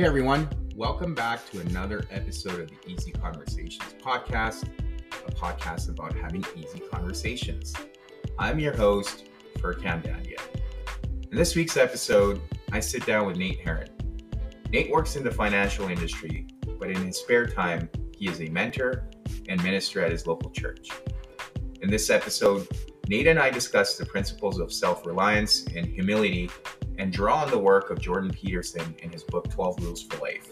Hey everyone, welcome back to another episode of the Easy Conversations podcast, a podcast about having easy conversations. I'm your host, Furkan Danya. In this week's episode, I sit down with Nate Heron. Nate works in the financial industry, but in his spare time, he is a mentor and minister at his local church. In this episode, Nate and I discuss the principles of self reliance and humility and draw on the work of Jordan Peterson in his book 12 Rules for Life.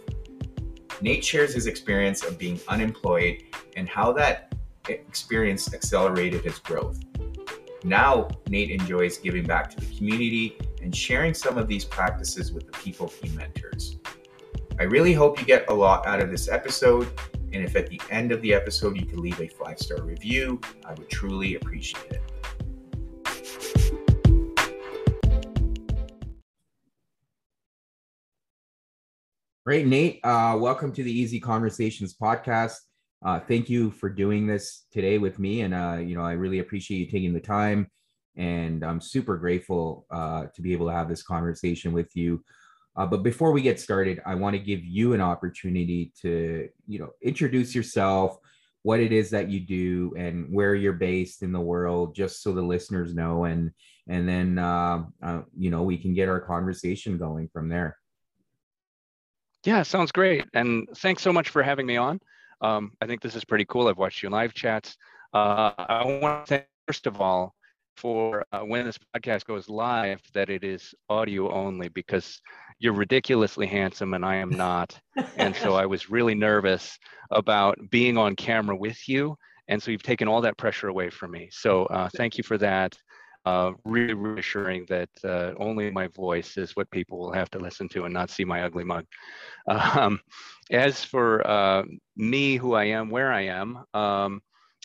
Nate shares his experience of being unemployed and how that experience accelerated his growth. Now, Nate enjoys giving back to the community and sharing some of these practices with the people he mentors. I really hope you get a lot out of this episode. And if at the end of the episode you can leave a five star review, I would truly appreciate it. Great, Nate. Uh, welcome to the Easy Conversations podcast. Uh, thank you for doing this today with me, and uh, you know I really appreciate you taking the time, and I'm super grateful uh, to be able to have this conversation with you. Uh, but before we get started, I want to give you an opportunity to you know introduce yourself, what it is that you do, and where you're based in the world, just so the listeners know, and and then uh, you know we can get our conversation going from there. Yeah, sounds great. And thanks so much for having me on. Um, I think this is pretty cool. I've watched your live chats. Uh, I want to thank, first of all, for uh, when this podcast goes live, that it is audio only because you're ridiculously handsome and I am not. and so I was really nervous about being on camera with you. And so you've taken all that pressure away from me. So uh, thank you for that uh, really reassuring that uh, only my voice is what people will have to listen to and not see my ugly mug. Um, as for uh, me, who I am, where I am, um,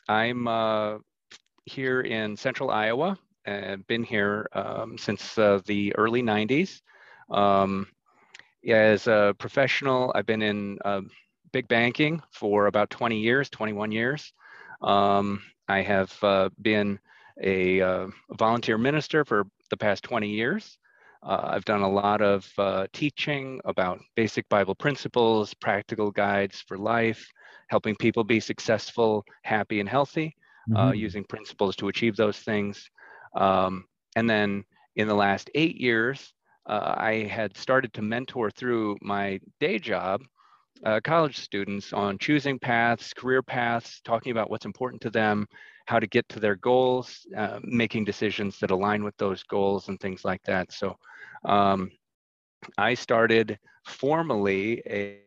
I'm uh, here in central Iowa. I've been here um, since uh, the early 90s. Um, as a professional, I've been in big banking for about 20 years, 21 years. Um, I have been a uh, volunteer minister for the past 20 years. Uh, I've done a lot of uh, teaching about basic Bible principles, practical guides for life, helping people be successful, happy, and healthy, uh, mm-hmm. using principles to achieve those things. Um, and then in the last eight years, uh, I had started to mentor through my day job uh, college students on choosing paths, career paths, talking about what's important to them, how to get to their goals, uh, making decisions that align with those goals and things like that. So um, I started formally a,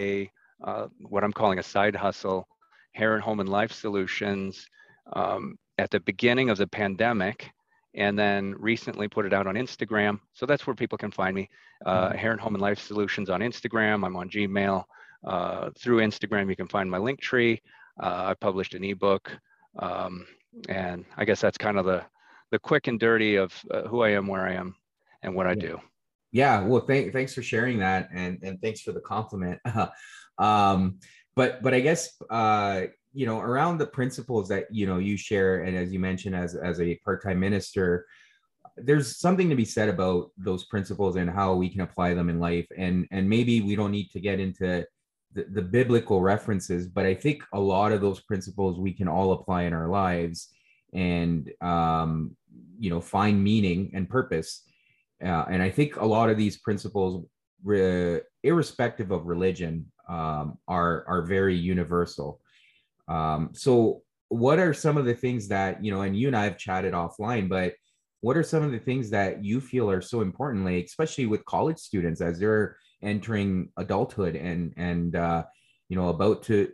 a uh, what I'm calling a side hustle, Heron Home and Life Solutions, um, at the beginning of the pandemic, and then recently put it out on Instagram. So that's where people can find me. Uh, mm-hmm. Heron Home and Life Solutions on Instagram. I'm on Gmail. Uh, through Instagram, you can find my Linktree. Uh, I published an ebook um, and I guess that's kind of the the quick and dirty of uh, who I am, where I am, and what I do. Yeah, well, th- thanks for sharing that, and and thanks for the compliment. um, but but I guess uh, you know around the principles that you know you share, and as you mentioned, as as a part time minister, there's something to be said about those principles and how we can apply them in life, and and maybe we don't need to get into the, the biblical references, but I think a lot of those principles we can all apply in our lives and um, you know find meaning and purpose. Uh, and I think a lot of these principles, re- irrespective of religion, um, are are very universal. Um, so, what are some of the things that you know? And you and I have chatted offline, but what are some of the things that you feel are so important, like especially with college students as they're entering adulthood and and uh, you know about to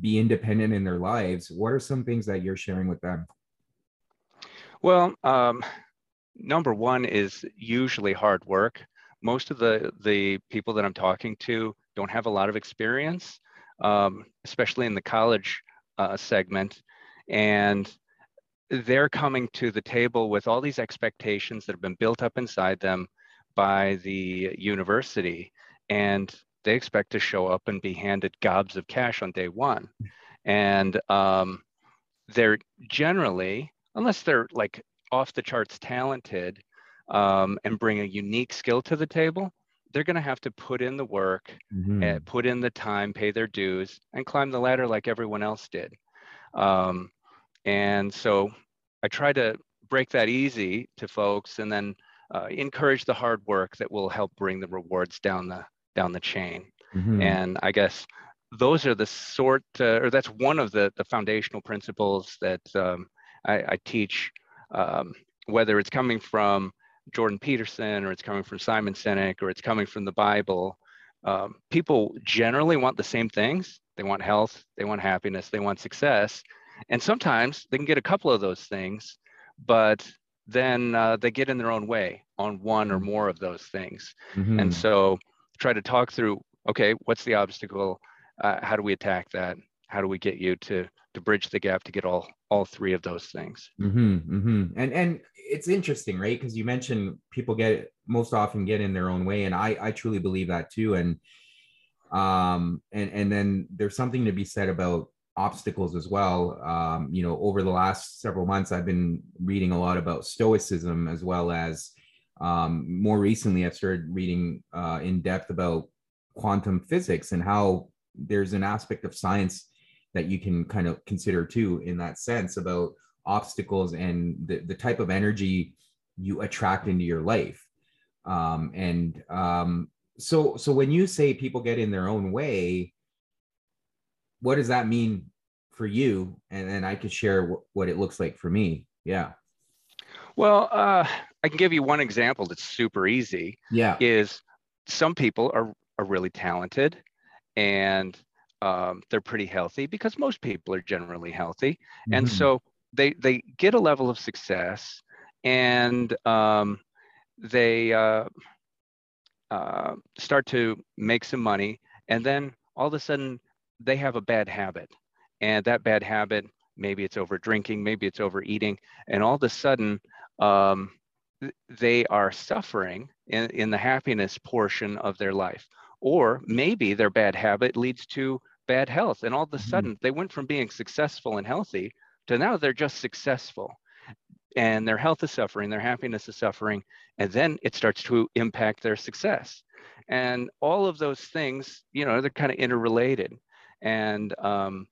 be independent in their lives what are some things that you're sharing with them? Well um, number one is usually hard work. Most of the the people that i'm talking to don't have a lot of experience um, especially in the college uh, segment. And they're coming to the table with all these expectations that have been built up inside them by the university and they expect to show up and be handed gobs of cash on day one. And um, they're generally, unless they're like off the charts talented um, and bring a unique skill to the table, they're going to have to put in the work, Mhm. and put in the time, pay their dues, and climb the ladder like everyone else did. Um, and so I try to break that easy to folks, and then uh, encourage the hard work that will help bring the rewards down the down the chain. Mhm. And I guess those are the sort, uh, or that's one of the the foundational principles that um, I, I teach. Um, whether it's coming from Jordan Peterson or it's coming from Simon Sinek or it's coming from the Bible, um, people generally want the same things. They want health, they want happiness, they want success. And sometimes they can get a couple of those things, but then uh, they get in their own way on one or more of those things. Mhm. And so try to talk through, okay, what's the obstacle? Uh, how do we attack that? How do we get you to to bridge the gap to get all all three of those things? Mm-hmm, mm-hmm. And and it's interesting, right? Because you mentioned people get most often get in their own way, and I I truly believe that too. And um and and then there's something to be said about obstacles as well. Um, you know, over the last several months, I've been reading a lot about stoicism as well as um, more recently, I've started reading uh, in depth about quantum physics and how there's an aspect of science that you can kind of consider too in that sense about obstacles and the, the type of energy you attract into your life. Um, and um, so so when you say people get in their own way what does that mean for you? And then i could share w- what it looks like for me. Yeah. Well, uh, I can give you one example that's super easy. yeah Is some people are are really talented, and um, they're pretty healthy because most people are generally healthy, and Mhm. so they they get a level of success, and um, they uh, uh, start to make some money, and then all of a sudden they have a bad habit, and that bad habit maybe it's over drinking, maybe it's overeating, and all of a sudden um, they are suffering in, in the happiness portion of their life. Or maybe their bad habit leads to bad health. And all of a Mhm. sudden they went from being successful and healthy to now they're just successful. And their health is suffering, their happiness is suffering, and then it starts to impact their success. And all of those things, you know, they're kind of interrelated. And um,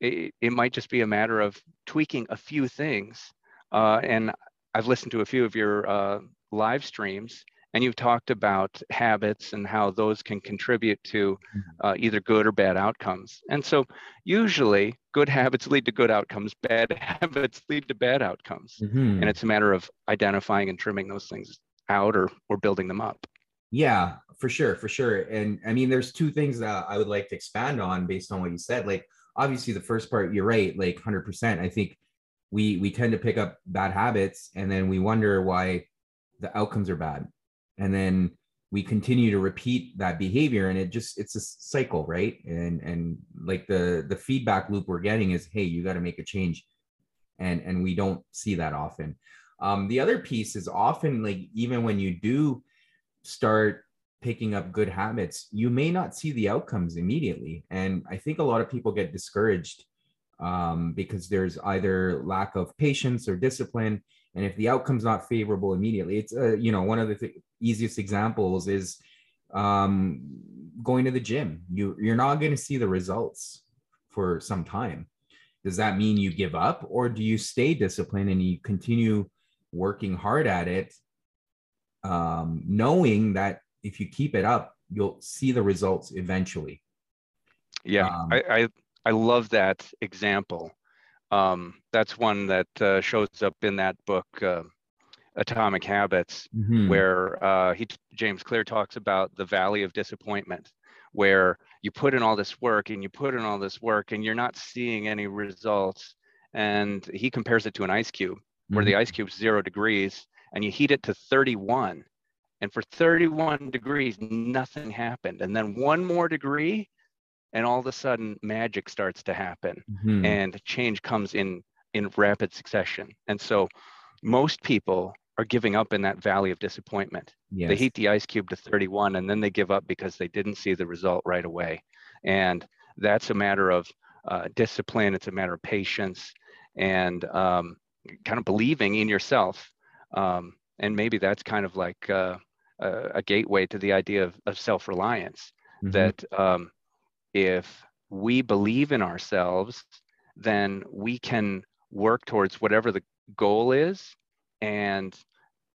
it, it might just be a matter of tweaking a few things. Uh, and I've listened to a few of your uh, live streams, and you've talked about habits and how those can contribute to uh, either good or bad outcomes. And so, usually, good habits lead to good outcomes, bad habits lead to bad outcomes. Mhm. And it's a matter of identifying and trimming those things out or, or building them up. Yeah, for sure, for sure. And I mean, there's two things that I would like to expand on based on what you said. Like, obviously, the first part, you're right, like 100%. I think we we tend to pick up bad habits, and then we wonder why the outcomes are bad, and then we continue to repeat that behavior, and it just it's a cycle, right? And and like the the feedback loop we're getting is, hey, you got to make a change, and and we don't see that often. Um, the other piece is often like even when you do start picking up good habits, you may not see the outcomes immediately. And I think a lot of people get discouraged um, because there's either lack of patience or discipline. And if the outcome's not favorable immediately, it's, uh, you know, one of the th- easiest examples is um, going to the gym. You, you're not going to see the results for some time. Does that mean you give up or do you stay disciplined and you continue working hard at it um, knowing that if you keep it up, you'll see the results eventually. Yeah, Um, I, I I love that example. Um, that's one that uh, shows up in that book, uh, Atomic Habits, Mhm. where uh, he James Clear talks about the valley of disappointment, where you put in all this work and you put in all this work and you're not seeing any results. And he compares it to an ice cube, where the Mhm. ice cube's zero degrees and you heat it to 31. And for 31 degrees, nothing happened. And then one more degree, and all of a sudden magic starts to happen Mhm. and change comes in in rapid succession. And so most people are giving up in that valley of disappointment. yes. They heat the ice cube to 31 and then they give up because they didn't see the result right away. And that's a matter of uh, discipline, it's a matter of patience and um, kind of believing in yourself. Um, and maybe that's kind of like uh, a, a gateway to the idea of, of self-reliance. Mhm. That um, if we believe in ourselves, then we can work towards whatever the goal is and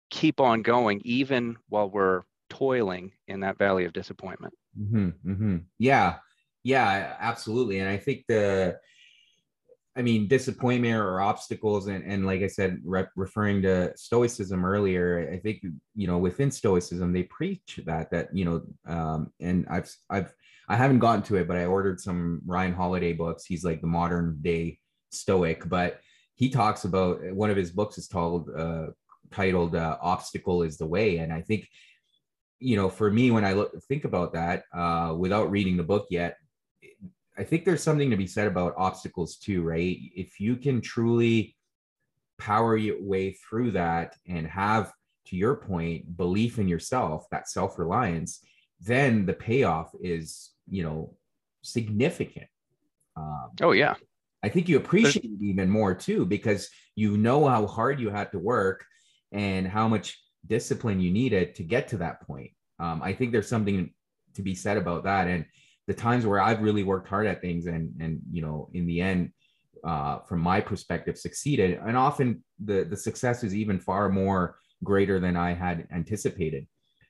keep on going even while we're toiling in that valley of disappointment. hmm hmm Yeah, yeah, absolutely. And I think the, I mean, disappointment or obstacles, and and like I said, re- referring to Stoicism earlier, I think you know within Stoicism they preach that that you know, um, and I've I've I haven't gotten to it, but I ordered some Ryan Holiday books. He's like the modern day Stoic, but he talks about one of his books is called uh, titled uh, "Obstacle is the Way," and I think you know, for me, when I look think about that, uh, without reading the book yet, I think there's something to be said about obstacles too, right? If you can truly power your way through that and have, to your point, belief in yourself, that self-reliance, then the payoff is, you know, significant. Um, Oh yeah, I think you appreciate it even more too because you know how hard you had to work and how much discipline you needed to get to that point. Um, I think there's something to be said about that, and the times where I've really worked hard at things and and you know in the end, uh, from my perspective, succeeded, and often the the success is even far more greater than I had anticipated.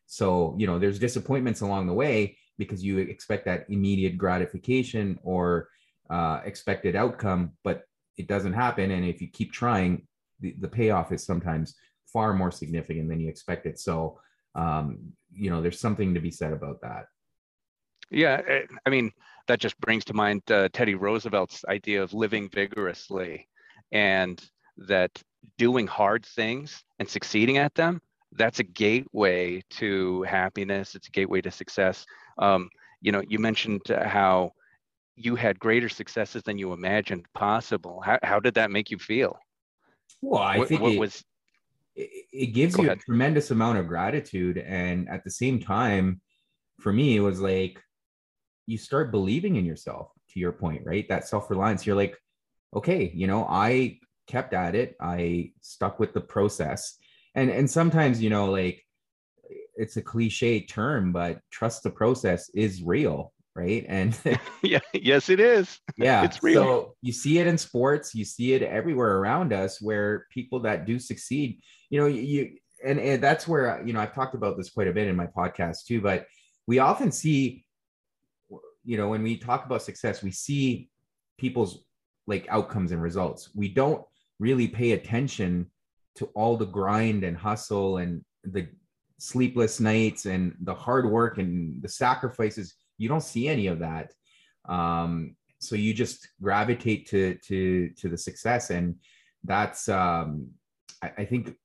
So you know there's disappointments along the way because you expect that immediate gratification or uh, expected outcome, but it doesn't happen. And if you keep trying, the, the payoff is sometimes far more significant than you expected. So, um, you know, there's something to be said about that. yeah. eh, I mean, that just brings to mind uh, Teddy Roosevelt's idea of living vigorously, and that doing hard things and succeeding at them that's a gateway to happiness it's a gateway to success um, you know you mentioned how you had greater successes than you imagined possible how, how did that make you feel Well, I what, think what it, was it, it gives you ahead. a tremendous amount of gratitude. And at the same time, for me, it was like you start believing in yourself, to your point, right? That self reliance. You're like, okay, you know, I kept at it, I stuck with the process. And, and sometimes, you know, like it's a cliche term, but trust the process is real, right? And yeah yes it is yeah It's real. so you see it in sports you see it everywhere around us where people that do succeed you know you and, and that's where you know i've talked about this quite a bit in my podcast too but we often see you know when we talk about success we see people's like outcomes and results we don't really pay attention to all the grind and hustle and the sleepless nights and the hard work and the sacrifices you don't see any of that. Um so you just gravitate to to to the success. And that's um i, I think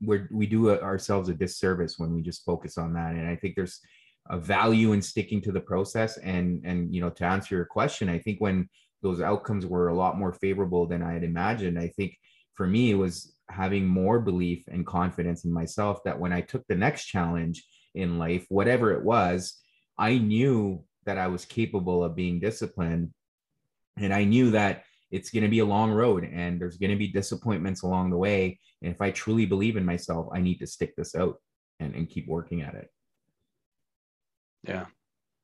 we're we do ourselves a disservice when we just focus on that. And i think there's a value in sticking to the process. And and you know to answer your question i think when those outcomes were a lot more favorable than i had imagined i think for me it was having more belief and confidence in myself that when i took the next challenge in life whatever it was i knew that i was capable of being disciplined. And i knew that it's going to be a long road and there's going to be disappointments along the way. And if i truly believe in myself i need to stick this out and, and keep working at it. Yeah.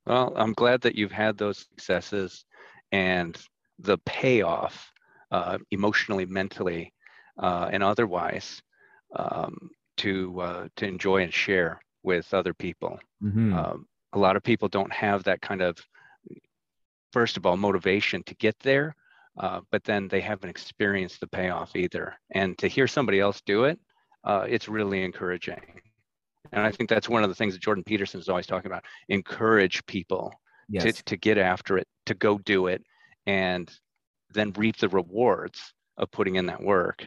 Well, I'm glad that you've had those successes and the payoff uh, emotionally, mentally, uh, and otherwise um, to uh, to enjoy and share with other people. Mhm. Um, a lot of people don't have that kind of, first of all, motivation to get there, uh, but then they haven't experienced the payoff either. And to hear somebody else do it, uh, it's really encouraging. And I think that's one of the things that Jordan Peterson is always talking about. Encourage people yes to, to get after it, to go do it, and then reap the rewards of putting in that work.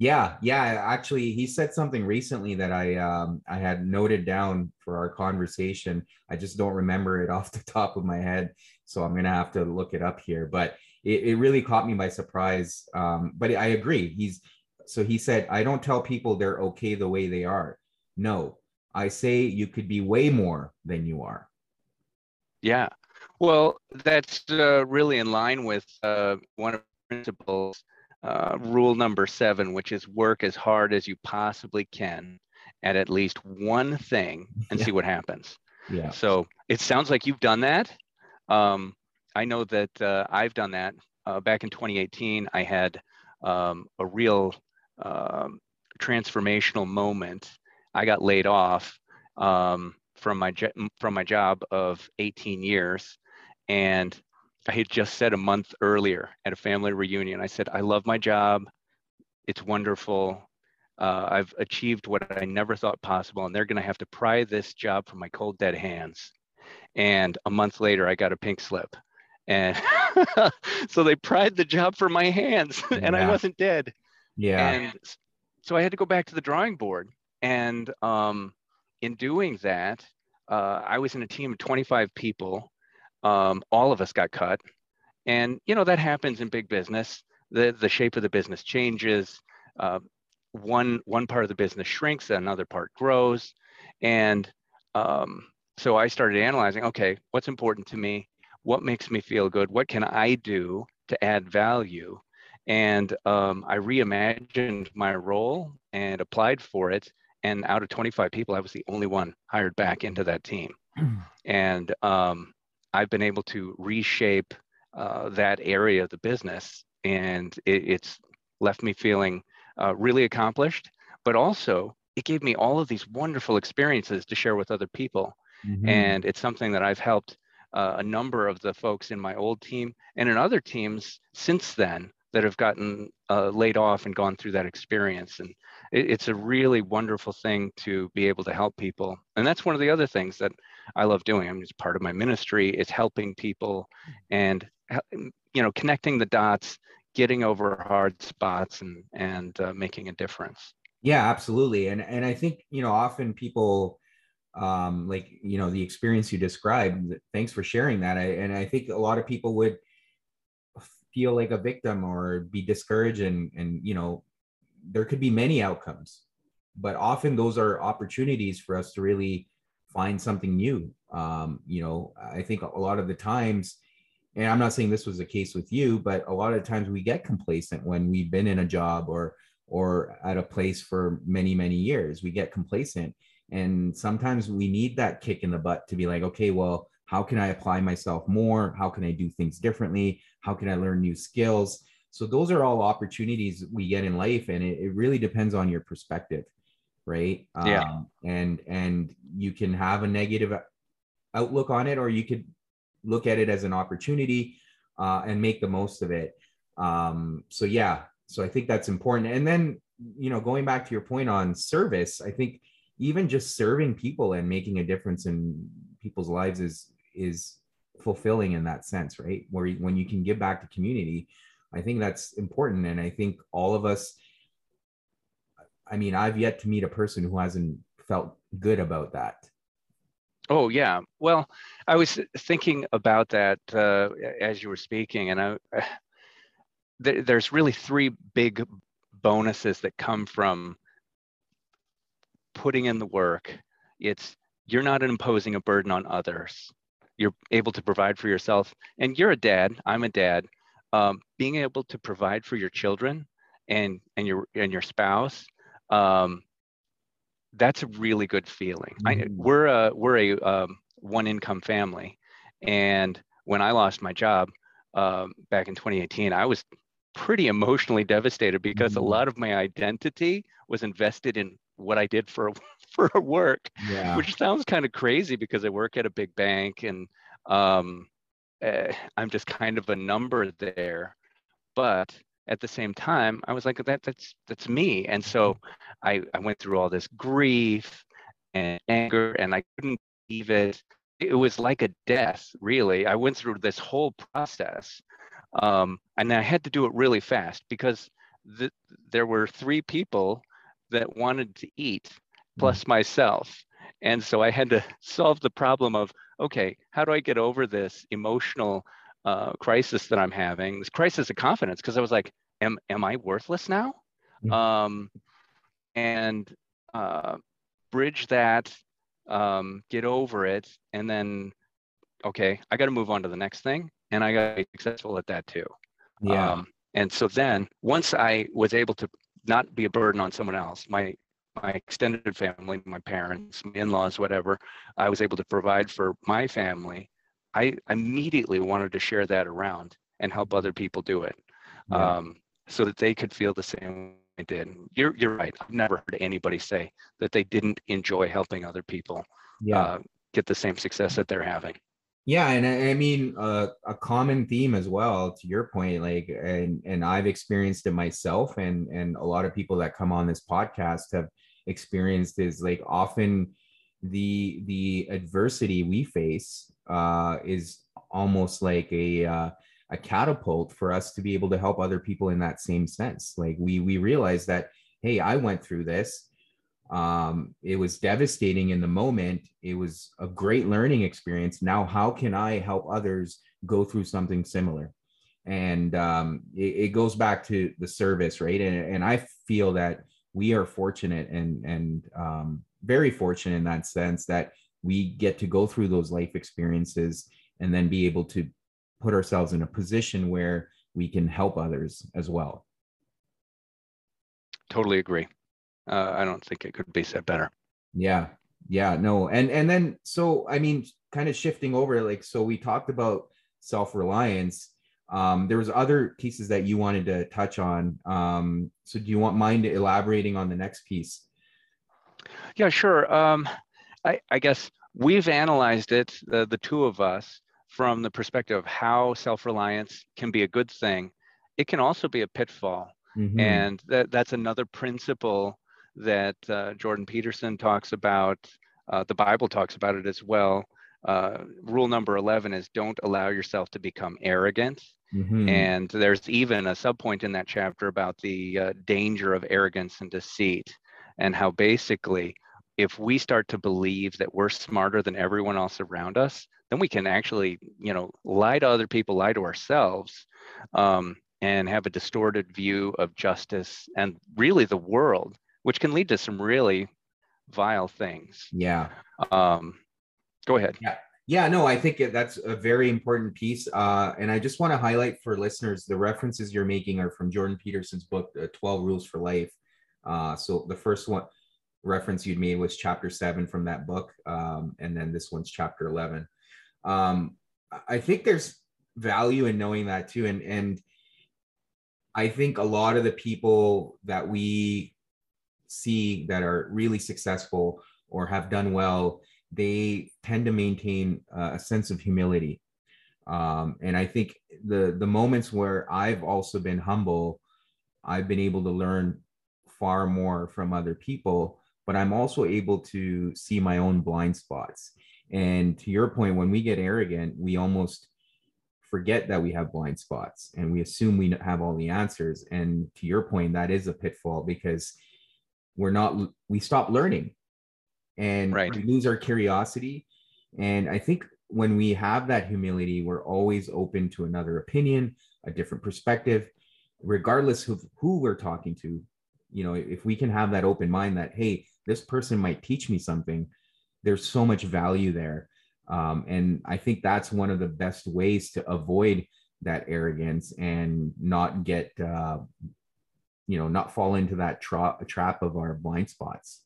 Yeah, yeah. Actually, he said something recently that I um I had noted down for our conversation. I just don't remember it off the top of my head, so I'm gonna have to look it up here. But it, it really caught me by surprise. Um, but I agree. He's so he said, I don't tell people they're okay the way they are. No, I say you could be way more than you are. Yeah. Well, that's uh, really in line with uh, one of the principles, uh, rule number seven, which is work as hard as you possibly can at at least one thing and Yeah. see what happens. Yeah. So it sounds like you've done that. Um, I know that uh, I've done that. Uh, back in 2018, I had um, a real um, transformational moment. I got laid off um, from my from my job of 18 years, and I had just said a month earlier at a family reunion. I said, "I love my job. It's wonderful. Uh, I've achieved what I never thought possible, and they're going to have to pry this job from my cold dead hands." And a month later, I got a pink slip, and so they pried the job from my hands, and I wasn't dead Yeah. and so I had to go back to the drawing board. And um, in doing that, uh, I was in a team of 25 people. Um, all of us got cut, and you know that happens in big business. the The shape of the business changes. Uh, one one part of the business shrinks, another part grows, and um, so I started analyzing. Okay, what's important to me? What makes me feel good? What can I do to add value? and um, I reimagined my role and applied for it. And out of 25 people, I was the only one hired back into that team. And um, I've been able to reshape uh, that area of the business, and it, it's left me feeling uh, really accomplished. But also, it gave me all of these wonderful experiences to share with other people Mhm. and it's something that I've helped uh, a number of the folks in my old team and in other teams since then that have gotten uh, laid off and gone through that experience. And it, it's a really wonderful thing to be able to help people. And that's one of the other things that I love doing. I mean, it's part of my ministry. It's helping people and you know connecting the dots, getting over hard spots, and and uh, making a difference. Yeah, absolutely. And and I think, you know, often people um like, you know, the experience you described, thanks for sharing that. I and I think a lot of people would feel like a victim or be discouraged and and you know, there could be many outcomes. But often those are opportunities for us to really find something new. Um, you know, I think a lot of the times and I'm not saying this was the case with you, but a lot of times we get complacent when we've been in a job or or at a place for many many years we get complacent and sometimes we need that kick in the butt to be like okay well how can i apply myself more? How can i do things differently? How can i learn new skills? So those are all opportunities we get in life and it, it really depends on your perspective right? Yeah. um, and and you can have a negative outlook on it or you could look at it as an opportunity uh, and make the most of it. Um, so yeah so i think that's important. And then you know going back to your point on service i think even just serving people and making a difference in people's lives is is fulfilling in that sense right where when you can give back to community i think that's important and i think all of us i mean i've yet to meet a person who hasn't felt good about that Oh yeah. Well, I was thinking about that uh, as you were speaking, and I, there, there's really three big bonuses that come from putting in the work. It's you're not imposing a burden on others. You're able to provide for yourself, and you're a dad. I'm a dad. Um, being able to provide for your children and and your and your spouse. Um, that's a really good feeling. I, Mhm. we're a we're a um, one income family, and when I lost my job um, back in 2018, I was pretty emotionally devastated because a Mhm. lot of my identity was invested in what I did for for work, yeah which sounds kind of crazy because I work at a big bank and um, eh, I'm just kind of a number there. But at the same time, I was like, that that's that's me. And so I, I went through all this grief and anger, and I couldn't believe it. It was like a death, really. I went through this whole process, um, and I had to do it really fast because th- there were three people that wanted to eat, plus myself. And so I had to solve the problem of okay, how do I get over this emotional uh, crisis that I'm having, this crisis of confidence? Because I was like, am am I worthless now? Mhm. Um, and uh, bridge that, um, get over it, and then okay, I got to move on to the next thing, and I got to be successful at that too. yeah Um, and so then once I was able to not be a burden on someone else, my my extended family, my parents, my in-laws, whatever, I was able to provide for my family. I immediately wanted to share that around and help other people do it, yeah. um, so that they could feel the same I did. You're you're right. I've never heard anybody say that they didn't enjoy helping other people yeah. Uh, get the same success that they're having. Yeah, and I, I mean uh, a common theme as well. To your point, like, and and I've experienced it myself, and and a lot of people that come on this podcast have experienced is like often the the adversity we face uh, is almost like a uh, a catapult for us to be able to help other people in that same sense. Like we we realize that hey, I went through this um, it was devastating in the moment. It was a great learning experience. Now, how can I help others go through something similar? And um, it, it, goes back to the service, right? And, and I feel that we are fortunate and and um, very fortunate in that sense that we get to go through those life experiences and then be able to put ourselves in a position where we can help others as well. Totally agree uh, I don't think it could be said better. Yeah, yeah, no, and and then so I mean, kind of shifting over, like so we talked about self reliance. Um, there was other pieces that you wanted to touch on. Um, so do you want mind elaborating on the next piece? Yeah, sure. Um, I, I guess we've analyzed it, the, the two of us, from the perspective of how self-reliance can be a good thing. It can also be a pitfall. Mm-hmm. And that, that's another principle that uh, Jordan Peterson talks about. Uh, the Bible talks about it as well. Uh, rule number 11 is don't allow yourself to become arrogant. Mm-hmm. And there's even a subpoint in that chapter about the uh, danger of arrogance and deceit, and how basically, if we start to believe that we're smarter than everyone else around us, then we can actually, you know, lie to other people, lie to ourselves, um, and have a distorted view of justice and really the world which can lead to some really vile things. Yeah. Um, go ahead. Yeah. Yeah, no, I think that's a very important piece. Uh, and I just want to highlight for listeners the references you're making are from Jordan Peterson's book, uh, 12 Rules for Life. Uh, so the first one reference you'd made was chapter seven from that book. Um, and then this one's chapter 11. Um, I think there's value in knowing that too. And, and I think a lot of the people that we see that are really successful or have done well, they tend to maintain uh, a sense of humility. Um, and I think the the moments where I've also been humble, I've been able to learn far more from other people, but I'm also able to see my own blind spots. And to your point, when we get arrogant, we almost forget that we have blind spots and we assume we have all the answers. And to your point, that is a pitfall because we're not we stop learning. And right. we lose our curiosity. And i think when we have that humility we're always open to another opinion a different perspective regardless of who we're talking to. You know if we can have that open mind that hey this person might teach me something there's so much value there. Um, and i think that's one of the best ways to avoid that arrogance and not get uh, you know not fall into that tra- trap of our blind spots.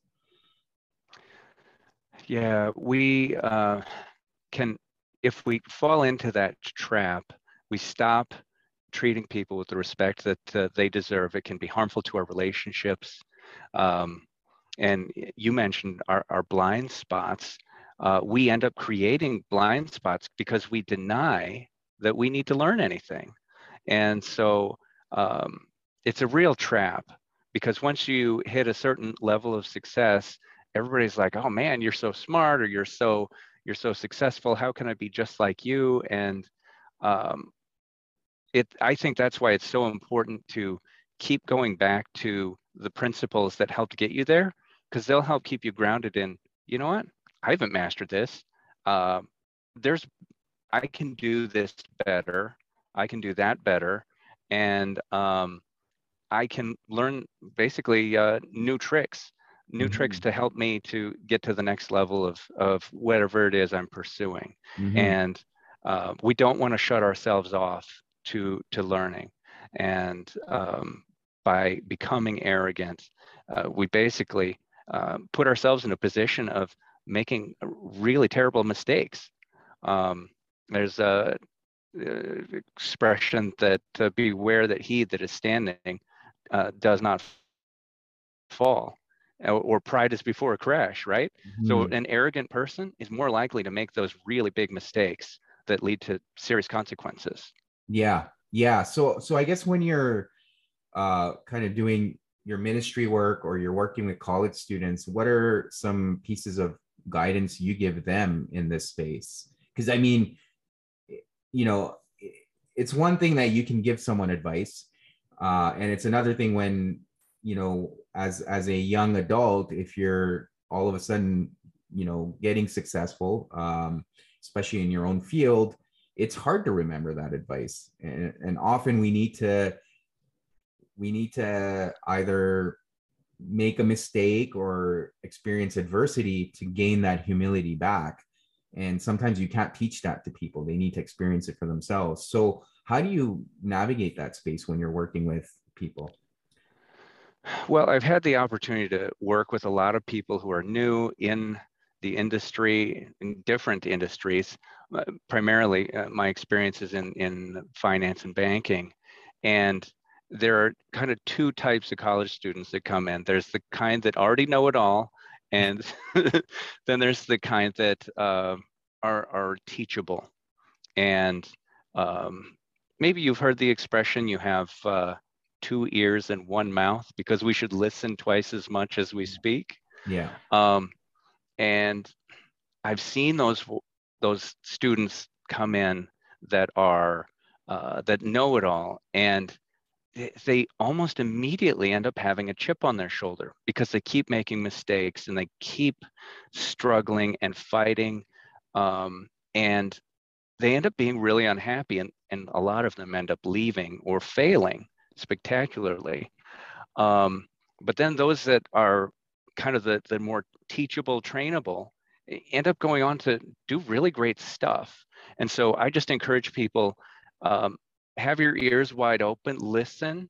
Yeah we uh, can if we fall into that trap we stop treating people with the respect that uh, they deserve. It can be harmful to our relationships. Um, and you mentioned our, our blind spots. Uh, we end up creating blind spots because we deny that we need to learn anything. And so um, it's a real trap because once you hit a certain level of success, everybody's like, "Oh man, you're so smart, or you're so you're so successful. How can I be just like you?" And um, it, I think that's why it's so important to keep going back to the principles that helped get you there, because they'll help keep you grounded in. You know what? I haven't mastered this. Uh, there's, I can do this better. I can do that better, and um, I can learn basically uh, new tricks, new mm-hmm. tricks to help me to get to the next level of, of whatever it is I'm pursuing. Mm-hmm. And uh, we don't want to shut ourselves off to, to learning. And um, by becoming arrogant, uh, we basically uh, put ourselves in a position of making really terrible mistakes. Um, there's a, a, expression that uh, beware that he that is standing uh, does not fall or pride is before a crash, right? Mm-hmm. So an arrogant person is more likely to make those really big mistakes that lead to serious consequences. Yeah. Yeah. So so I guess when you're uh kind of doing your ministry work or you're working with college students, what are some pieces of guidance you give them in this space? Because I mean, you know, it's one thing that you can give someone advice, uh, and it's another thing when you know, as as a young adult, if you're all of a sudden, you know, getting successful, um, especially in your own field, it's hard to remember that advice, and, and often we need to we need to either make a mistake or experience adversity to gain that humility back. And sometimes you can't teach that to people. They need to experience it for themselves. So how do you navigate that space when you're working with people well i've had the opportunity to work with a lot of people who are new in the industry in different industries uh, primarily uh, my experiences in in finance and banking and there are kind of two types of college students that come in. There's the kind that already know it all, and then there's the kind that uh, are, are teachable. And um, maybe you've heard the expression you have uh, two ears and one mouth because we should listen twice as much as we speak. Yeah. Um, and I've seen those those students come in that are uh, that know it all and they almost immediately end up having a chip on their shoulder because they keep making mistakes and they keep struggling and fighting um, and they end up being really unhappy and, and a lot of them end up leaving or failing spectacularly um, but then those that are kind of the, the more teachable trainable end up going on to do really great stuff and so i just encourage people um, have your ears wide open, listen,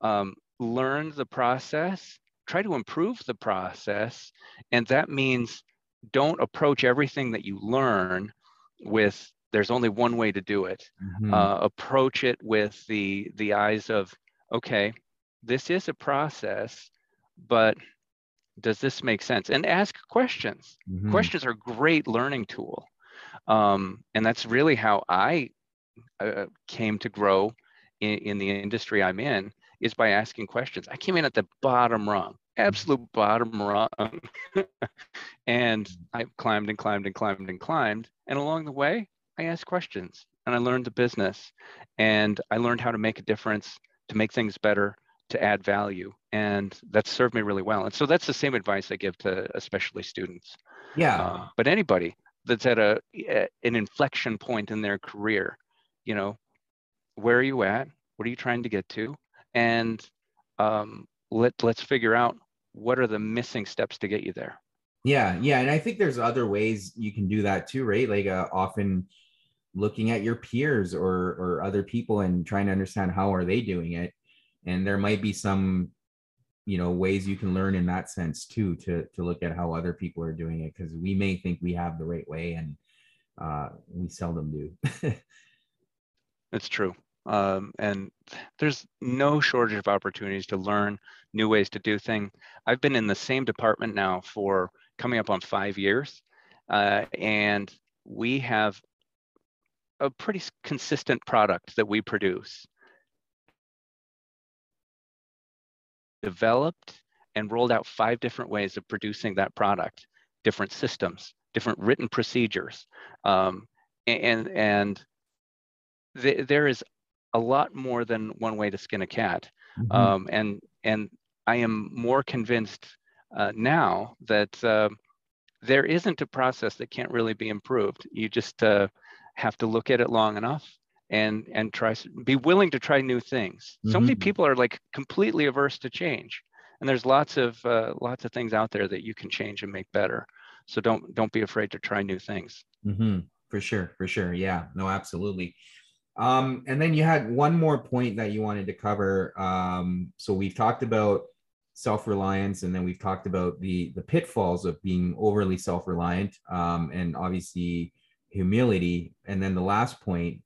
um, learn the process, try to improve the process. And that means don't approach everything that you learn with there's only one way to do it. Mm-hmm. Uh, approach it with the the eyes of okay, this is a process, but does this make sense? And ask questions. Mm-hmm. Questions are a great learning tool. Um, and that's really how I uh, came to grow in, in, the industry I'm in is by asking questions. I came in at the bottom rung, absolute bottom rung. and I climbed and climbed and climbed and climbed. And along the way, I asked questions and I learned the business and I learned how to make a difference, to make things better, to add value. And that served me really well. And so that's the same advice I give to especially students. Yeah. Uh, but anybody that's at a an inflection point in their career you know, where are you at? What are you trying to get to? And um, let let's figure out what are the missing steps to get you there. Yeah, yeah, and I think there's other ways you can do that too, right? Like uh, often looking at your peers or or other people and trying to understand how are they doing it, and there might be some you know ways you can learn in that sense too to to look at how other people are doing it because we may think we have the right way and uh, we seldom do. It's true. Um, and there's no shortage of opportunities to learn new ways to do things. I've been in the same department now for coming up on five years, uh, and we have a pretty consistent product that we produce. Developed and rolled out five different ways of producing that product, different systems, different written procedures, um, and and th- there is a lot more than one way to skin a cat, mm-hmm. um, and and I am more convinced uh, now that uh, there isn't a process that can't really be improved. You just uh, have to look at it long enough and and try be willing to try new things. Mm-hmm. So many mm-hmm. people are like completely averse to change, and there's lots of uh, lots of things out there that you can change and make better. So don't don't be afraid to try new things. Mm-hmm. For sure, for sure. Yeah, no, absolutely. Um, and then you had one more point that you wanted to cover. Um, so we've talked about self-reliance and then we've talked about the the pitfalls of being overly self-reliant um, and obviously humility. And then the last point.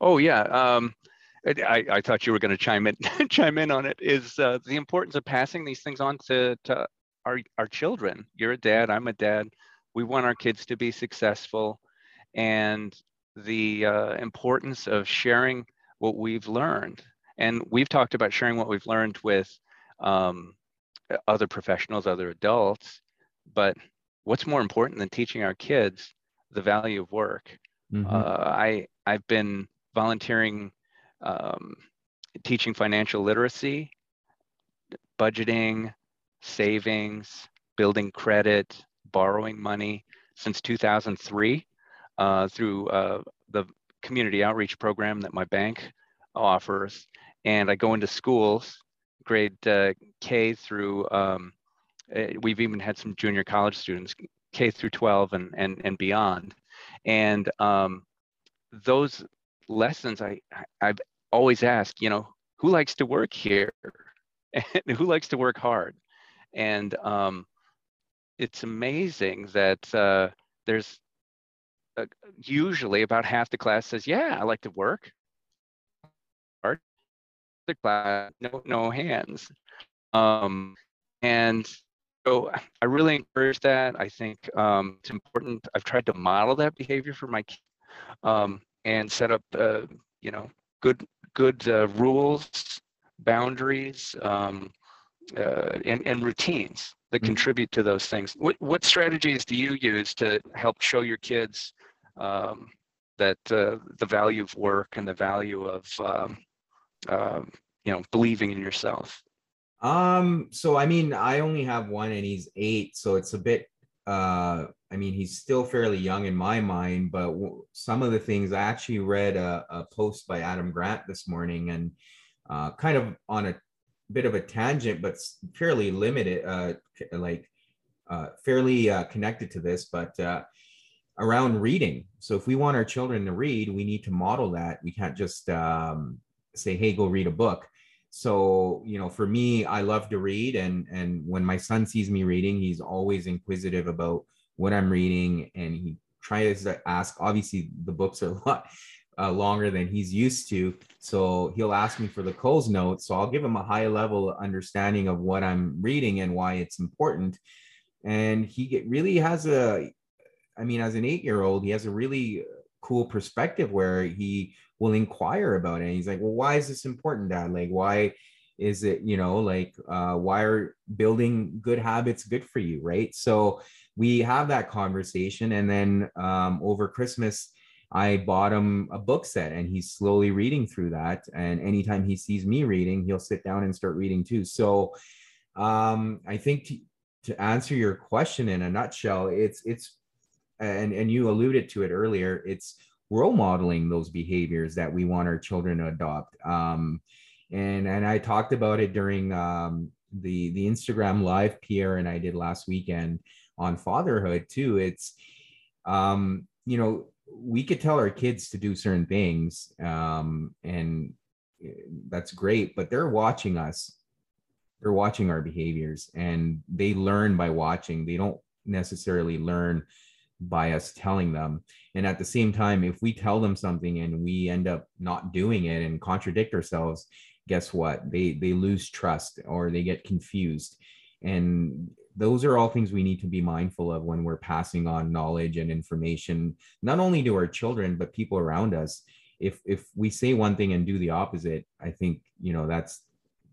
Oh yeah um, I, I thought you were going to chime in chime in on it is uh, the importance of passing these things on to, to our, our children. You're a dad i'm a dad. We want our kids to be successful. And the uh, importance of sharing what we've learned. And we've talked about sharing what we've learned with um, other professionals, other adults. But what's more important than teaching our kids the value of work? Mm-hmm. Uh, I I've been volunteering, um, teaching financial literacy, budgeting, savings, building credit, borrowing money since 2003 uh, through uh, the community outreach program that my bank offers and I go into schools, grade uh, K through. Um, we've even had some junior college students, K through 12 and and and beyond, and um, those lessons I I've always asked, you know, who likes to work here, and who likes to work hard, and um, it's amazing that uh, there's uh, usually about half the class says, yeah, I like to work hard. the class, no, no hands. Um, and so I really encourage that. I think um, it's important. I've tried to model that behavior for my kids um, and set up, uh, you know, good good uh, rules, boundaries, um, uh, and, and routines that mm-hmm. contribute to those things. What, what strategies do you use to help show your kids um, that uh, the value of work and the value of um, um, you know believing in yourself um so i mean i only have one and he's eight so it's a bit uh i mean he's still fairly young in my mind but w- some of the things i actually read a, a, post by adam grant this morning and uh kind of on a bit of a tangent but fairly limited uh like uh fairly uh, connected to this but uh around reading so if we want our children to read we need to model that we can't just um say, hey, go read a book. So, you know, for me, I love to read. And, and when my son sees me reading, he's always inquisitive about what I'm reading. And he tries to ask, obviously, the books are a lot uh, longer than he's used to. So he'll ask me for the Coles notes. So I'll give him a high level understanding of what I'm reading and why it's important. And he get, really has a, I mean, as an eight year old, he has a really cool perspective where he will inquire about it. And he's like, well, why is this important, dad? Like, why is it, you know, like, uh, why are building good habits good for you? Right. So we have that conversation. And then um, over Christmas, I bought him a book set and he's slowly reading through that. And anytime he sees me reading, he'll sit down and start reading too. So um, I think to, to answer your question in a nutshell, it's, it's, and, and you alluded to it earlier, it's role modeling those behaviors that we want our children to adopt. Um, and and I talked about it during um, the the Instagram live Pierre and I did last weekend on fatherhood too. It's um, you know we could tell our kids to do certain things um, and eh, that's great, but they're watching us. They're watching our behaviors and they learn by watching. They don't necessarily learn by us telling them. And at the same time, if we tell them something and we end up not doing it and contradict ourselves, guess what? They they lose trust or they get confused. And those are all things we need to be mindful of when we're passing on knowledge and information, not only to our children, but people around us. If if we say one thing and do the opposite, I think you know that's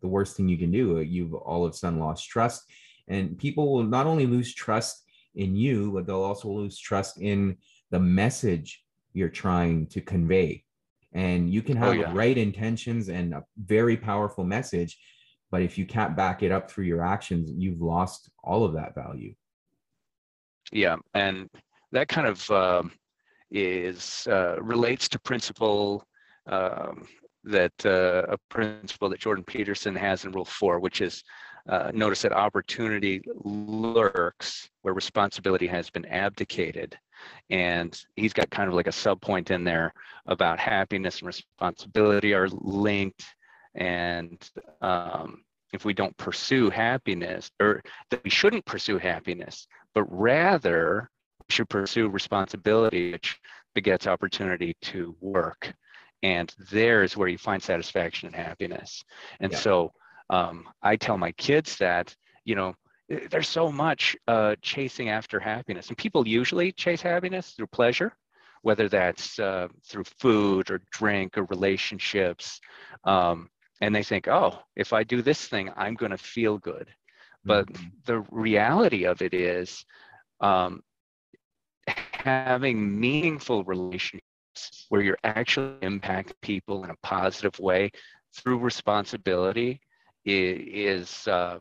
the worst thing you can do. You've all of a sudden lost trust. And people will not only lose trust in you, but they'll also lose trust in the message you're trying to convey. And you can oh, have oh, yeah. right intentions and a very powerful message, but if you can't back it up through your actions, you've lost all of that value. Yeah, and that kind of uh, is uh, relates to principle um, that uh, a principle that Jordan Peterson has in Rule Four, which is uh, notice that opportunity lurks where responsibility has been abdicated. And he's got kind of like a sub point in there about happiness and responsibility are linked. And um, if we don't pursue happiness or that we shouldn't pursue happiness but rather we should pursue responsibility which begets opportunity to work and there is where you find satisfaction and happiness and yeah. so um, i tell my kids that you know there's so much uh, chasing after happiness and people usually chase happiness through pleasure whether that's uh, through food or drink or relationships um, and they think oh if i do this thing i'm going to feel good but mm-hmm. the reality of it is um, having meaningful relationships where you're actually impacting people in a positive way through responsibility is, is uh,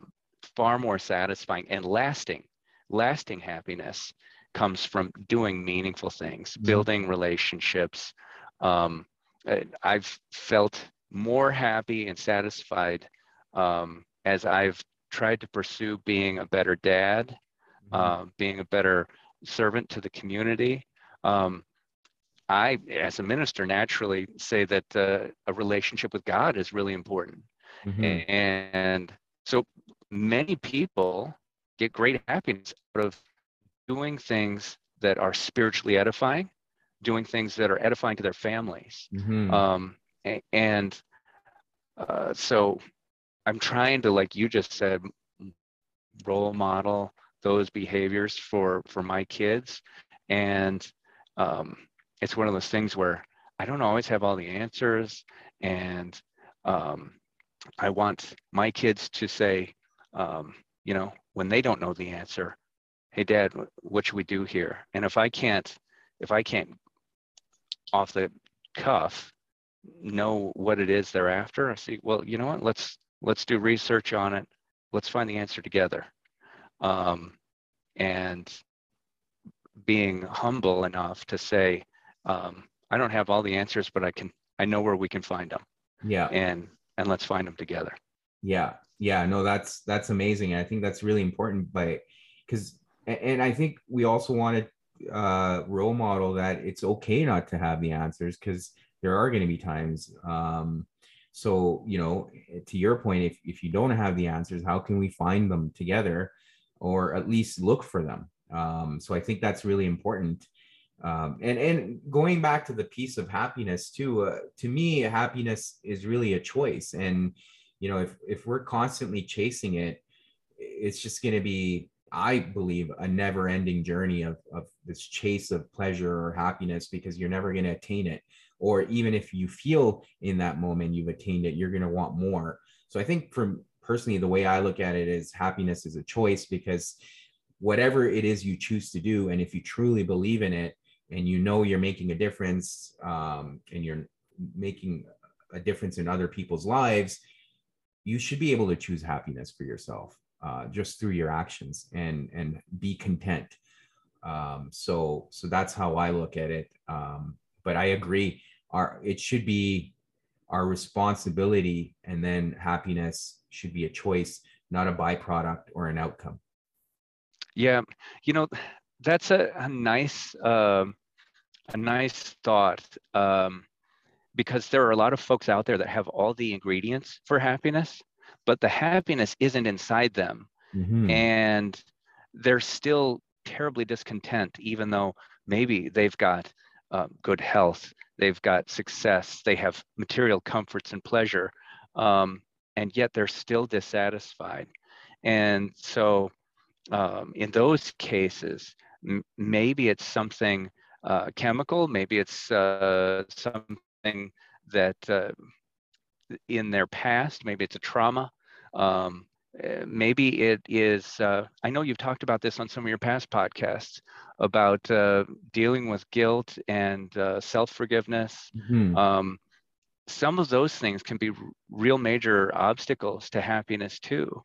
far more satisfying and lasting. Lasting happiness comes from doing meaningful things, mm-hmm. building relationships. Um, I've felt more happy and satisfied um, as I've tried to pursue being a better dad, mm-hmm. uh, being a better servant to the community. Um, I, as a minister, naturally say that uh, a relationship with God is really important. Mm-hmm. And so many people get great happiness out of doing things that are spiritually edifying, doing things that are edifying to their families. Mm-hmm. Um, and uh, so I'm trying to, like you just said, role model those behaviors for for my kids and um, it's one of those things where i don't always have all the answers and um, i want my kids to say um, you know when they don't know the answer hey dad what should we do here? And if i can't if i can't off the cuff know what it is they're after i see well you know what? Let's let's do research on it. Let's find the answer together. Um, and being humble enough to say um, i don't have all the answers but i can i know where we can find them yeah. And and let's find them together yeah yeah no that's that's amazing i think that's really important but because and i think we also want to uh role model that it's okay not to have the answers because there are going to be times um so you know to your point if, if you don't have the answers how can we find them together or at least look for them. Um, so I think that's really important. Um, and and going back to the piece of happiness too, uh, to me, happiness is really a choice. And you know, if if we're constantly chasing it, it's just going to be, I believe, a never-ending journey of of this chase of pleasure or happiness because you're never going to attain it. Or even if you feel in that moment you've attained it, you're going to want more. So I think from personally the way i look at it is happiness is a choice because whatever it is you choose to do and if you truly believe in it and you know you're making a difference um, and you're making a difference in other people's lives you should be able to choose happiness for yourself uh, just through your actions and and be content. Um, so so that's how i look at it. Um, but i agree our it should be our responsibility and then happiness should be a choice not a byproduct or an outcome. Yeah you know that's a, a nice uh, a nice thought um, because there are a lot of folks out there that have all the ingredients for happiness but the happiness isn't inside them mm-hmm. and they're still terribly discontent even though maybe they've got uh, good health, they've got success, they have material comforts and pleasure, um, and yet they're still dissatisfied. And so, um, in those cases, m- maybe it's something uh, chemical, maybe it's uh, something that uh, in their past, maybe it's a trauma. Um, uh, maybe it is uh, i know you've talked about this on some of your past podcasts about uh, dealing with guilt and uh, self-forgiveness mm-hmm. um, some of those things can be real major obstacles to happiness too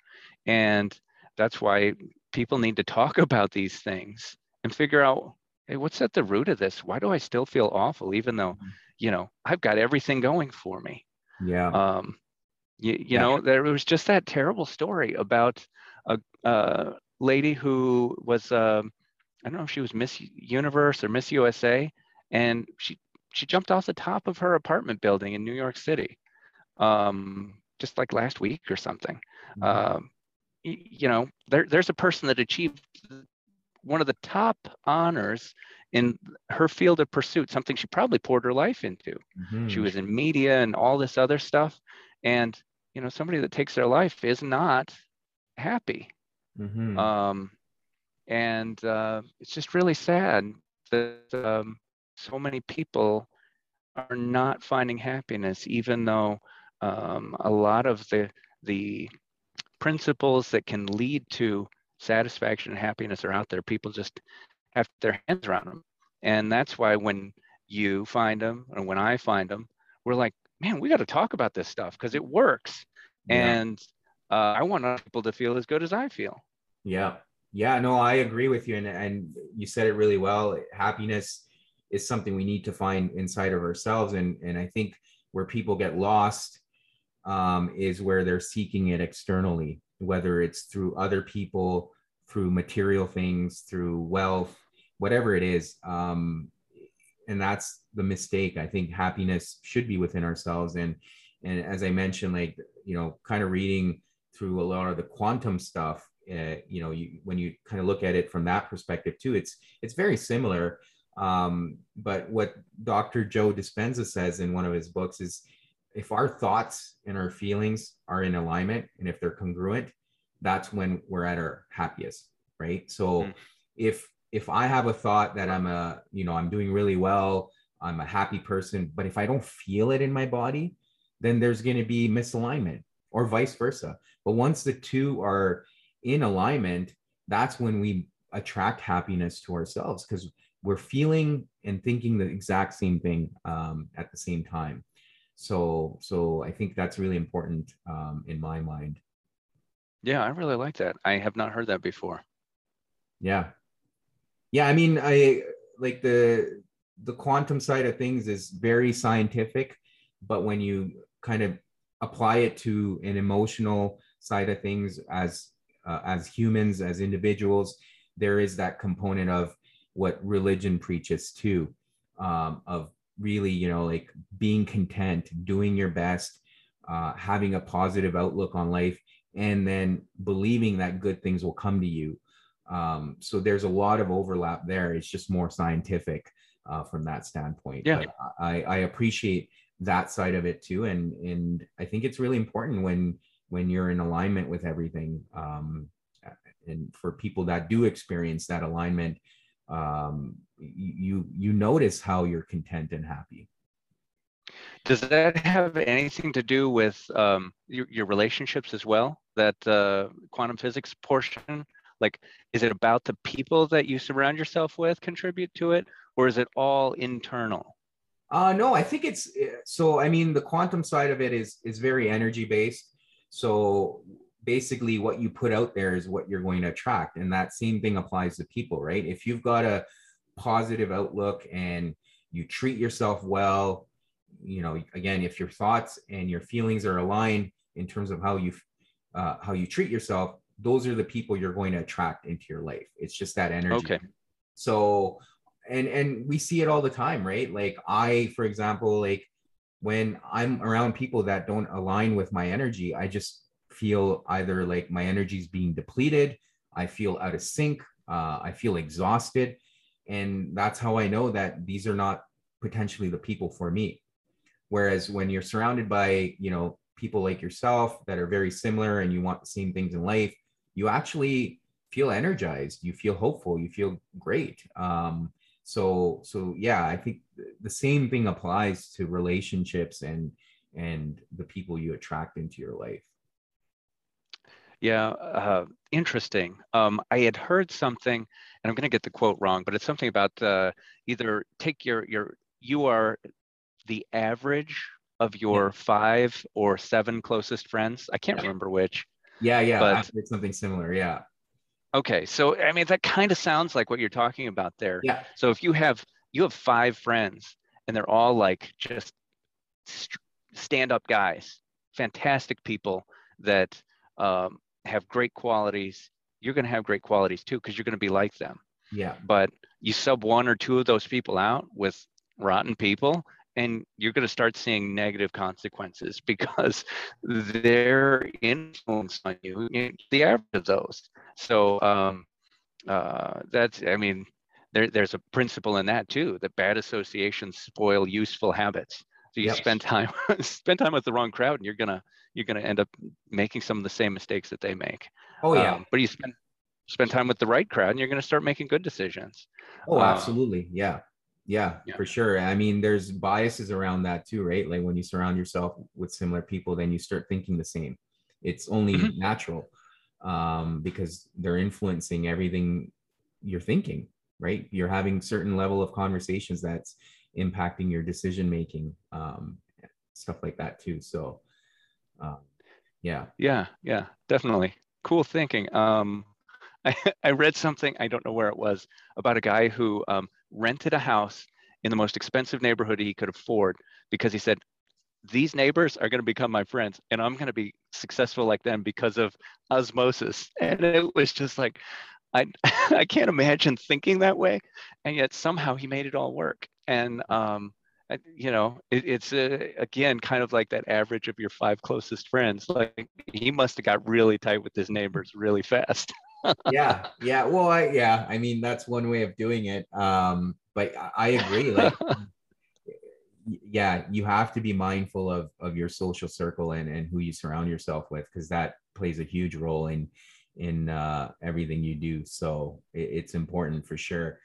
and that's why people need to talk about these things and figure out hey what's at the root of this why do i still feel awful even though mm-hmm. you know i've got everything going for me yeah um, you, you yeah. know, there was just that terrible story about a, a lady who was, um, I don't know if she was Miss Universe or Miss USA, and she she jumped off the top of her apartment building in New York City, um, just like last week or something. mm-hmm. Um, you know, there, there's a person that achieved one of the top honors in her field of pursuit, something she probably poured her life into. Mm-hmm. She was in media and all this other stuff. And, you know, somebody that takes their life is not happy. Mm-hmm. Um, and uh, it's just really sad that um, so many people are not finding happiness, even though um, a lot of the the principles that can lead to satisfaction and happiness are out there. People just have their hands around them, and that's why when you find them and when I find them, we're like, man, we got to talk about this stuff because it works, yeah. and uh, I want people to feel as good as I feel. Yeah, yeah, no, I agree with you, and and you said it really well. Happiness is something we need to find inside of ourselves, and and I think where people get lost um, is where they're seeking it externally, whether it's through other people, through material things, through wealth, whatever it is. Um, and that's the mistake. I think happiness should be within ourselves. And and as I mentioned, like you know, kind of reading through a lot of the quantum stuff, uh, you know, you, when you kind of look at it from that perspective too, it's it's very similar. Um, but what Dr. Joe Dispenza says in one of his books is if our thoughts and our feelings are in alignment and if they're congruent, that's when we're at our happiest, right? So mm. if if I have a thought that I'm a, you know, I'm doing really well, I'm a happy person, but if I don't feel it in my body, then there's going to be misalignment or vice versa. But once the two are in alignment, that's when we attract happiness to ourselves because we're feeling and thinking the exact same thing um, at the same time. So, so I think that's really important um, in my mind. Yeah, I really like that. I have not heard that before. Yeah, yeah. I mean, I like the the quantum side of things is very scientific, but when you kind of apply it to an emotional side of things as uh, as humans as individuals there is that component of what religion preaches too um, of really you know like being content doing your best uh, having a positive outlook on life and then believing that good things will come to you. Um, so there's a lot of overlap there. It's just more scientific uh, from that standpoint. Yeah. But I, I appreciate that side of it too and and i think it's really important when when you're in alignment with everything um, and for people that do experience that alignment um, you you notice how you're content and happy. Does that have anything to do with um, your, your, relationships as well? That uh, quantum physics portion? Like is it about the people that you surround yourself with contribute to it or is it all internal? Uh, no i think it's eh, so i mean the quantum side of it is is very energy based so basically what you put out there is what you're going to attract and that same thing applies to people right? If you've got a positive outlook and you treat yourself well you know again if your thoughts and your feelings are aligned in terms of how you uh, how you treat yourself those are the people you're going to attract into your life. It's just that energy. Okay. So and and we see it all the time right? Like i for example like when i'm around people that don't align with my energy i just feel either like my energy is being depleted, I feel out of sync, uh, I feel exhausted. And that's how I know that these are not potentially the people for me. Whereas when you're surrounded by, you know, people like yourself that are very similar and you want the same things in life, you actually feel energized, you feel hopeful, you feel great. Um, so, so yeah, I think the same thing applies to relationships and and the people you attract into your life. Yeah, uh, interesting. Um, I had heard something, and I'm going to get the quote wrong, but it's something about uh, either take your your you are the average of your yeah. five or seven closest friends. I can't yeah. remember which. Yeah, yeah, but, it's something similar. Yeah. Okay, so I mean that kind of sounds like what you're talking about there. Yeah. So if you have you have five friends and they're all like just stand-up guys, fantastic people that um, have great qualities, you're going to have great qualities too because you're going to be like them. Yeah. But you sub one or two of those people out with rotten people, and you're going to start seeing negative consequences because their influence on you, the average of those. So um, uh, that's, I mean, there, there's a principle in that too, that bad associations spoil useful habits. So you yep. spend time spend time with the wrong crowd, and you're gonna you're gonna end up making some of the same mistakes that they make. Oh yeah. Um, but you spend spend time with the right crowd, and you're gonna start making good decisions. Oh, um, absolutely. Yeah. yeah. Yeah, for sure. I mean, there's biases around that too, right? Like when you surround yourself with similar people, then you start thinking the same. It's only mm-hmm. natural um, because they're influencing everything you're thinking, right? You're having certain level of conversations that's impacting your decision making, um, stuff like that too. So, um, yeah, yeah, yeah, definitely. Cool thinking. Um, I, I read something I don't know where it was about a guy who um, rented a house in the most expensive neighborhood he could afford because he said these neighbors are going to become my friends and i'm going to be successful like them because of osmosis. And it was just like i i can't imagine thinking that way. And yet somehow he made it all work and um you know it, it's a, again kind of like that average of your five closest friends like he must have got really tight with his neighbors really fast. Yeah yeah well I, yeah i mean that's one way of doing it um but i agree like yeah you have to be mindful of of your social circle and and who you surround yourself with because that plays a huge role in in uh, everything you do so it, it's important for sure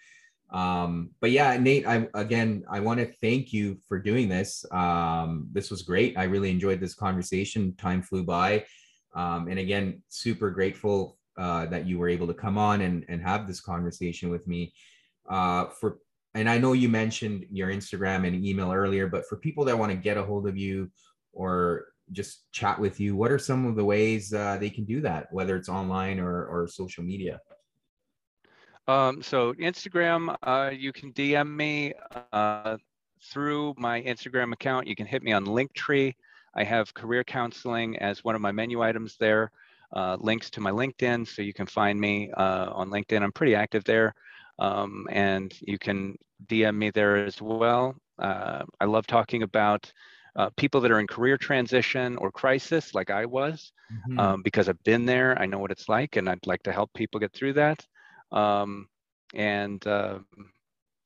um but yeah nate i again i want to thank you for doing this. Um this was great. I really enjoyed this conversation. Time flew by. Um and again super grateful uh that you were able to come on and and have this conversation with me. Uh for and I know you mentioned your Instagram and email earlier, but for people that want to get a hold of you or just chat with you, what are some of the ways uh, they can do that, whether it's online or, or social media? Um, so Instagram, uh, you can DM me uh, through my Instagram account. You can hit me on Linktree. I have career counseling as one of my menu items there. Uh, links to my LinkedIn, so you can find me uh, on LinkedIn. I'm pretty active there um, and you can DM me there as well. Uh, I love talking about uh, people that are in career transition or crisis, like I was, mm-hmm. um, because I've been there. I know what it's like, and I'd like to help people get through that. Um, and uh,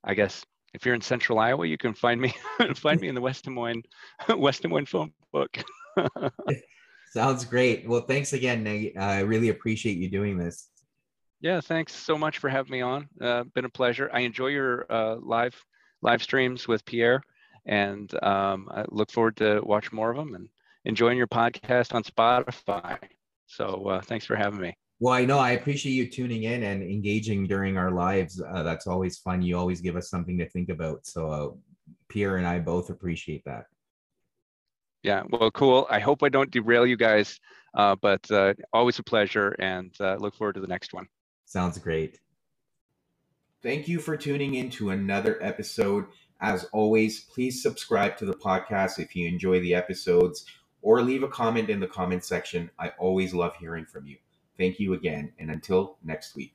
I guess if you're in Central Iowa, you can find me find me in the West Des Moines West Des Moines phone book. Sounds great. Well, thanks again, Nate. I really appreciate you doing this. Yeah, thanks so much for having me on. Uh, been a pleasure. I enjoy your uh, live live streams with Pierre, and um, I look forward to watch more of them and enjoying your podcast on Spotify. So uh, thanks for having me. Well, I know I appreciate you tuning in and engaging during our lives. Uh, that's always fun. You always give us something to think about. So uh, Pierre and I both appreciate that. Yeah, well, cool. I hope I don't derail you guys, uh, but always a pleasure, and look forward to the next one. Sounds great. Thank you for tuning in to another episode. As always, please subscribe to the podcast if you enjoy the episodes or leave a comment in the comment section. I always love hearing from you. Thank you again, and until next week.